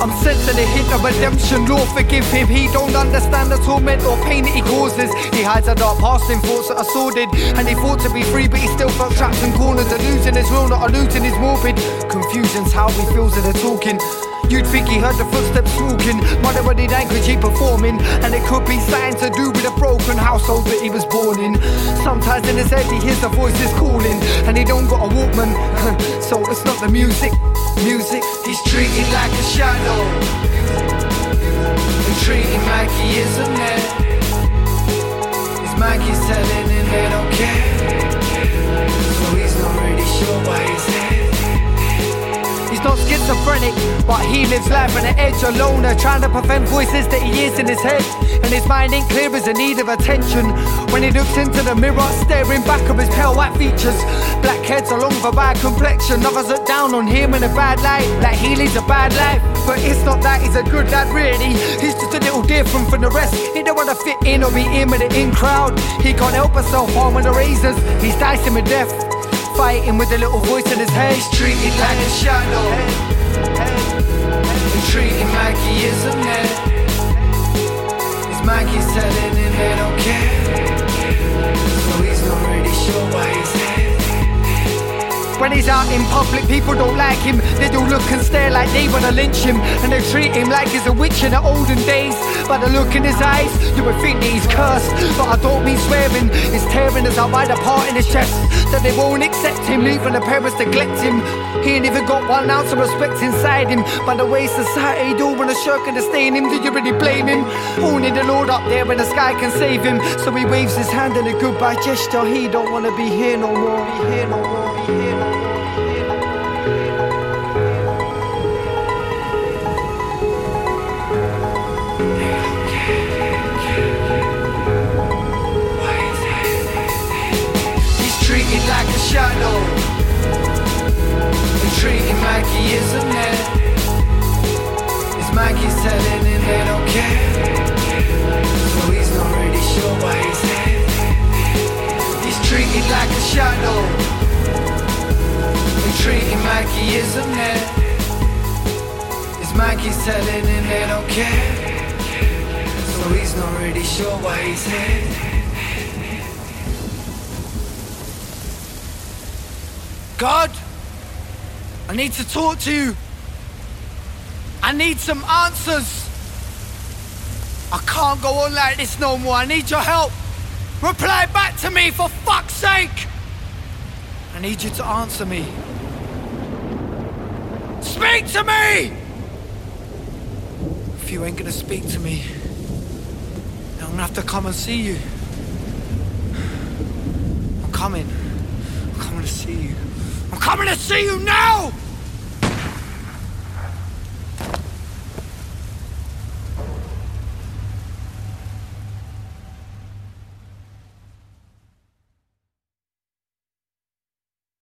a hint of redemption. Lord, forgive him. He don't understand the torment or pain that he causes. He hides a dark past in thoughts that are sordid. And he thought to be free, but he still felt trapped in corners. A losing his will, not a losing his morbid. Confusion's how he feels that they're talking. You'd think he heard the footsteps walking, muddy language he performing, and it could be something to do with a broken household that he was born in. Sometimes in his head he hears the voices calling, and he don't got a Walkman, so it's not the music. Music, he's treated like a shadow, schizophrenic, but he lives life on the edge, a loner, trying to prevent voices that he hears in his head. And his mind ain't clear as in need of attention. When he looks into the mirror, staring back of his pale white features, black heads along with a bad complexion. Others look down on him in a bad light, like he leads a bad life. But it's not that he's a good lad, really. He's just a little different from the rest. He don't wanna fit in or be in with the in crowd. He can't help himself on with the razors. He's dicing with death fighting with a little voice in his head. He's treated like a shadow. When he's out in public, people don't like him. They do look and stare like they wanna lynch him. And they treat him like he's a witch in the olden days. By the look in his eyes, you would think that he's cursed. But I don't mean swearing, it's tearing us out right apart in his chest. That they won't accept him, even the parents neglect him. He ain't even got one ounce of respect inside him. By the way society do when a shirk and disdain him, do you really blame him? Only the Lord up there in the sky can save him. So he waves his hand in a goodbye gesture. He don't wanna. Be here no more. Maggie's telling him they don't care So he's not really sure why he's here God, I need to talk to you. I need some answers. I can't go on like this no more. I need your help. Reply back to me for fuck's sake. I need you to answer me. Speak to me! If you ain't gonna speak to me, then I'm gonna have to come and see you. I'm coming. I'm coming to see you. I'm coming to see you now!